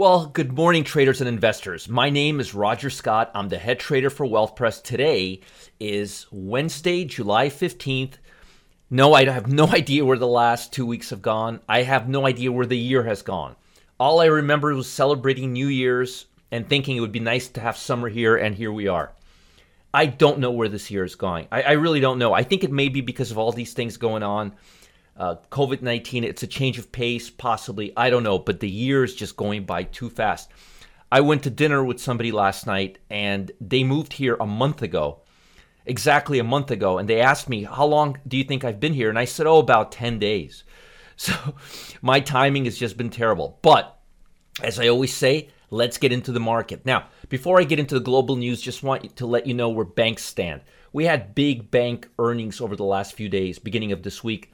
Well, good morning, traders and investors. My name is Roger Scott. I'm the head trader for Wealth Press. Today is Wednesday, July 15th. No, I have no idea where the last two weeks have gone. I have no idea where the year has gone. All I remember was celebrating New Year's and thinking it would be nice to have summer here, and here we are. I don't know where this year is going. I, I really don't know. I think it may be because of all these things going on uh, COVID 19, it's a change of pace, possibly. I don't know, but the year is just going by too fast. I went to dinner with somebody last night and they moved here a month ago, exactly a month ago. And they asked me, How long do you think I've been here? And I said, Oh, about 10 days. So my timing has just been terrible. But as I always say, let's get into the market. Now, before I get into the global news, just want to let you know where banks stand. We had big bank earnings over the last few days, beginning of this week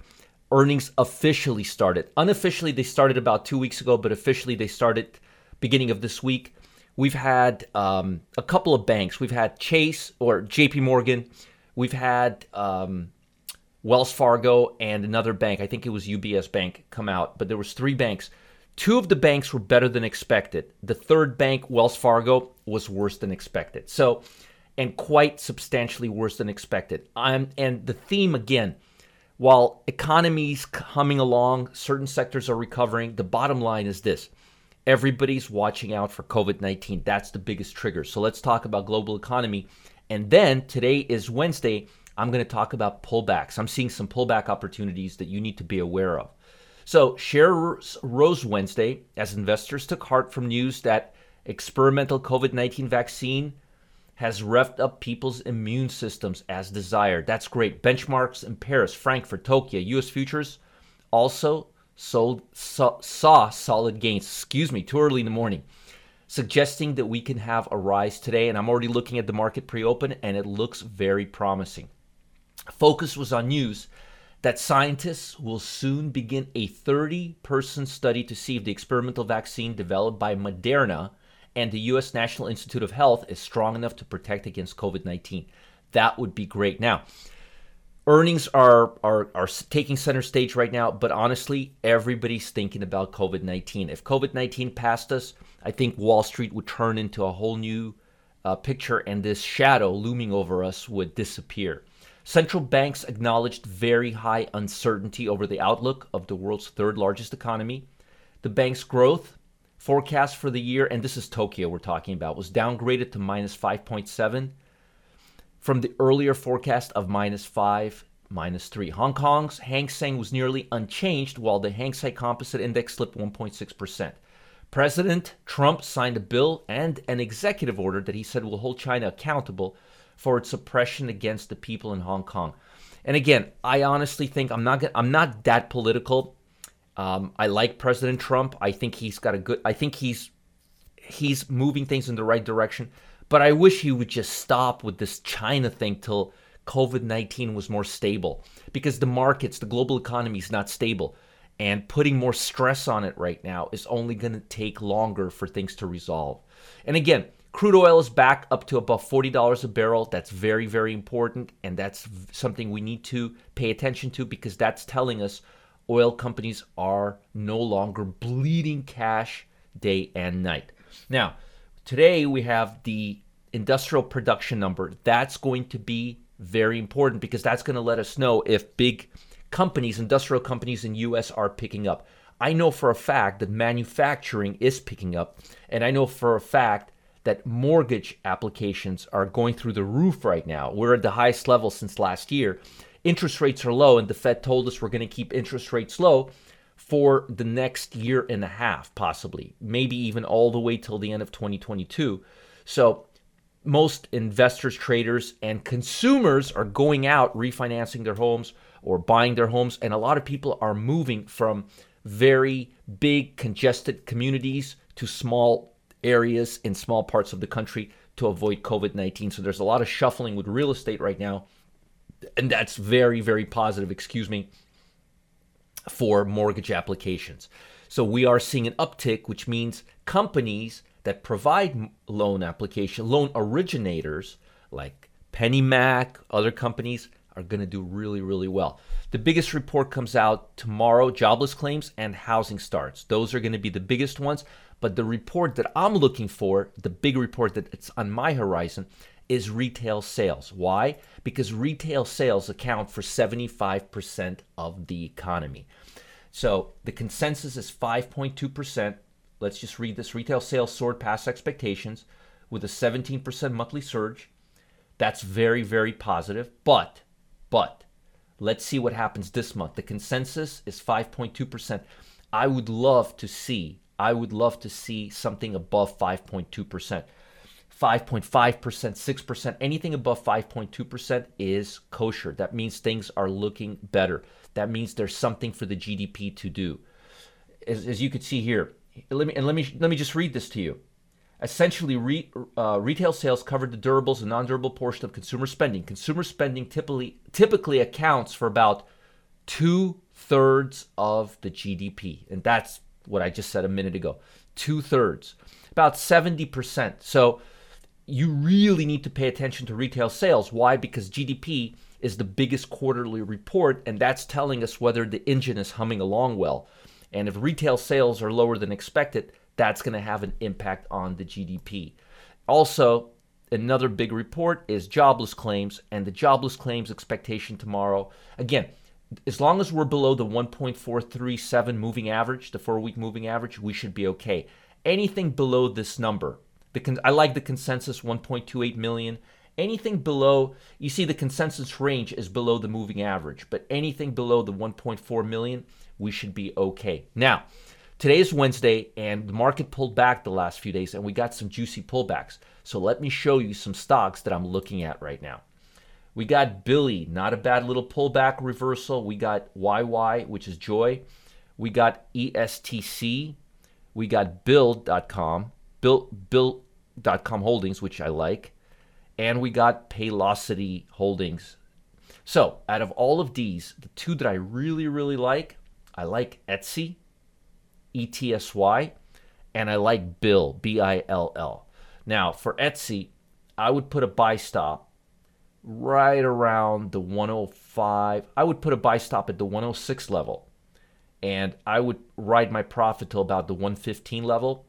earnings officially started. Unofficially, they started about two weeks ago, but officially, they started beginning of this week. We've had um, a couple of banks. We've had Chase or JP Morgan. We've had um, Wells Fargo and another bank. I think it was UBS Bank come out, but there was three banks. Two of the banks were better than expected. The third bank, Wells Fargo, was worse than expected. So, and quite substantially worse than expected. Um, and the theme again while economies coming along, certain sectors are recovering. The bottom line is this everybody's watching out for COVID 19. That's the biggest trigger. So let's talk about global economy. And then today is Wednesday. I'm going to talk about pullbacks. I'm seeing some pullback opportunities that you need to be aware of. So, shares rose Wednesday as investors took heart from news that experimental COVID 19 vaccine has revved up people's immune systems as desired. That's great. Benchmarks in Paris, Frankfurt, Tokyo, US futures also sold, saw, saw solid gains. Excuse me, too early in the morning, suggesting that we can have a rise today. And I'm already looking at the market pre open, and it looks very promising. Focus was on news that scientists will soon begin a 30 person study to see if the experimental vaccine developed by Moderna and the U.S. National Institute of Health is strong enough to protect against COVID 19. That would be great. Now, earnings are, are, are taking center stage right now, but honestly, everybody's thinking about COVID 19. If COVID 19 passed us, I think Wall Street would turn into a whole new uh, picture and this shadow looming over us would disappear. Central banks acknowledged very high uncertainty over the outlook of the world's third largest economy. The bank's growth forecast for the year, and this is Tokyo we're talking about, was downgraded to minus 5.7 from the earlier forecast of minus 5, minus 3. Hong Kong's Hang Seng was nearly unchanged, while the Hang Seng Composite Index slipped 1.6%. President Trump signed a bill and an executive order that he said will hold China accountable for its oppression against the people in Hong Kong. And again, I honestly think I'm not I'm not that political. Um, I like President Trump. I think he's got a good. I think he's he's moving things in the right direction. But I wish he would just stop with this China thing till COVID nineteen was more stable, because the markets, the global economy is not stable, and putting more stress on it right now is only going to take longer for things to resolve. And again, crude oil is back up to forty dollars a barrel. That's very very important, and that's something we need to pay attention to because that's telling us oil companies are no longer bleeding cash day and night. Now, today we have the industrial production number. That's going to be very important because that's going to let us know if big companies, industrial companies in US are picking up. I know for a fact that manufacturing is picking up, and I know for a fact that mortgage applications are going through the roof right now. We're at the highest level since last year interest rates are low, and the Fed told us we're going to keep interest rates low for the next year and a half, possibly, maybe even all the way till the end of 2022. So, most investors, traders, and consumers are going out refinancing their homes or buying their homes, and a lot of people are moving from very big, congested communities to small areas in small parts of the country to avoid COVID 19. So there's a lot of shuffling with real estate right now. And that's very, very positive, excuse me, for mortgage applications. So we are seeing an uptick, which means companies that provide loan application, loan originators like PennyMac, other companies are going to do really, really well. The biggest report comes out tomorrow jobless claims and housing starts. Those are going to be the biggest ones. But the report that I'm looking for, the big report that's on my horizon, is retail sales. Why? Because retail sales account for 75% of the economy. So the consensus is 5.2%. Let's just read this. Retail sales soared past expectations with a 17% monthly surge. That's very, very positive. But, but, let's see what happens this month. The consensus is 5.2%. I would love to see, I would love to see something above 5.2%. 5.5%, 6%, anything above 5.2% is kosher. That means things are looking better. That means there's something for the GDP to do. As, as you can see here, let me and let me let me just read this to you. Essentially, re, uh, retail sales covered the durables and non-durable portion of consumer spending. Consumer spending typically typically accounts for about two thirds of the GDP, and that's what I just said a minute ago. Two thirds, about seventy percent. So you really need to pay attention to retail sales. Why? Because GDP is the biggest quarterly report, and that's telling us whether the engine is humming along well. And if retail sales are lower than expected, that's going to have an impact on the GDP. Also, another big report is jobless claims, and the jobless claims expectation tomorrow. Again, as long as we're below the 1.437 moving average, the four week moving average, we should be okay. Anything below this number, the con- I like the consensus 1.28 million. Anything below, you see the consensus range is below the moving average, but anything below the 1.4 million, we should be okay. Now, today is Wednesday and the market pulled back the last few days and we got some juicy pullbacks. So let me show you some stocks that I'm looking at right now. We got Billy, not a bad little pullback reversal. We got YY, which is Joy. We got ESTC. We got Bill.com, Bill, Bill, Com Holdings, which I like, and we got Paylocity Holdings. So, out of all of these, the two that I really, really like, I like Etsy, ETSY, and I like Bill, B I L L. Now, for Etsy, I would put a buy stop right around the 105. I would put a buy stop at the 106 level. And I would ride my profit till about the 115 level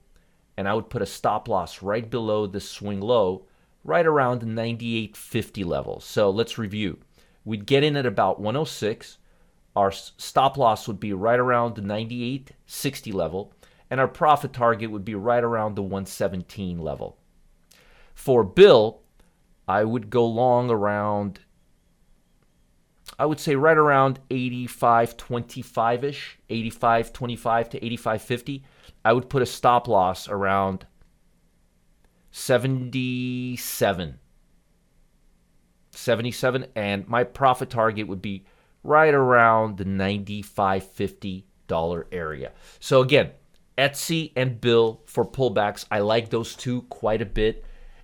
and I would put a stop loss right below the swing low, right around the 98.50 level. So let's review. We'd get in at about 106. Our stop loss would be right around the 98.60 level, and our profit target would be right around the 117 level. For Bill, I would go long around I would say right around 85.25 ish, 85.25 to 85.50. I would put a stop loss around 77. 77 and my profit target would be right around the 95.50 dollar area. So again, Etsy and Bill for pullbacks. I like those two quite a bit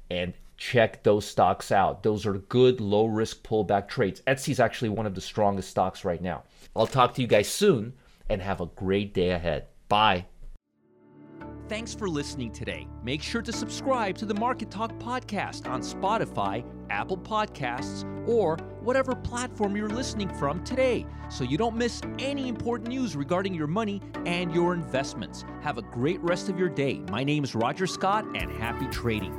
and check those stocks out. Those are good low risk pullback trades. Etsy is actually one of the strongest stocks right now. I'll talk to you guys soon and have a great day ahead. Bye. Thanks for listening today. Make sure to subscribe to the Market Talk podcast on Spotify, Apple Podcasts, or whatever platform you're listening from today so you don't miss any important news regarding your money and your investments. Have a great rest of your day. My name is Roger Scott, and happy trading.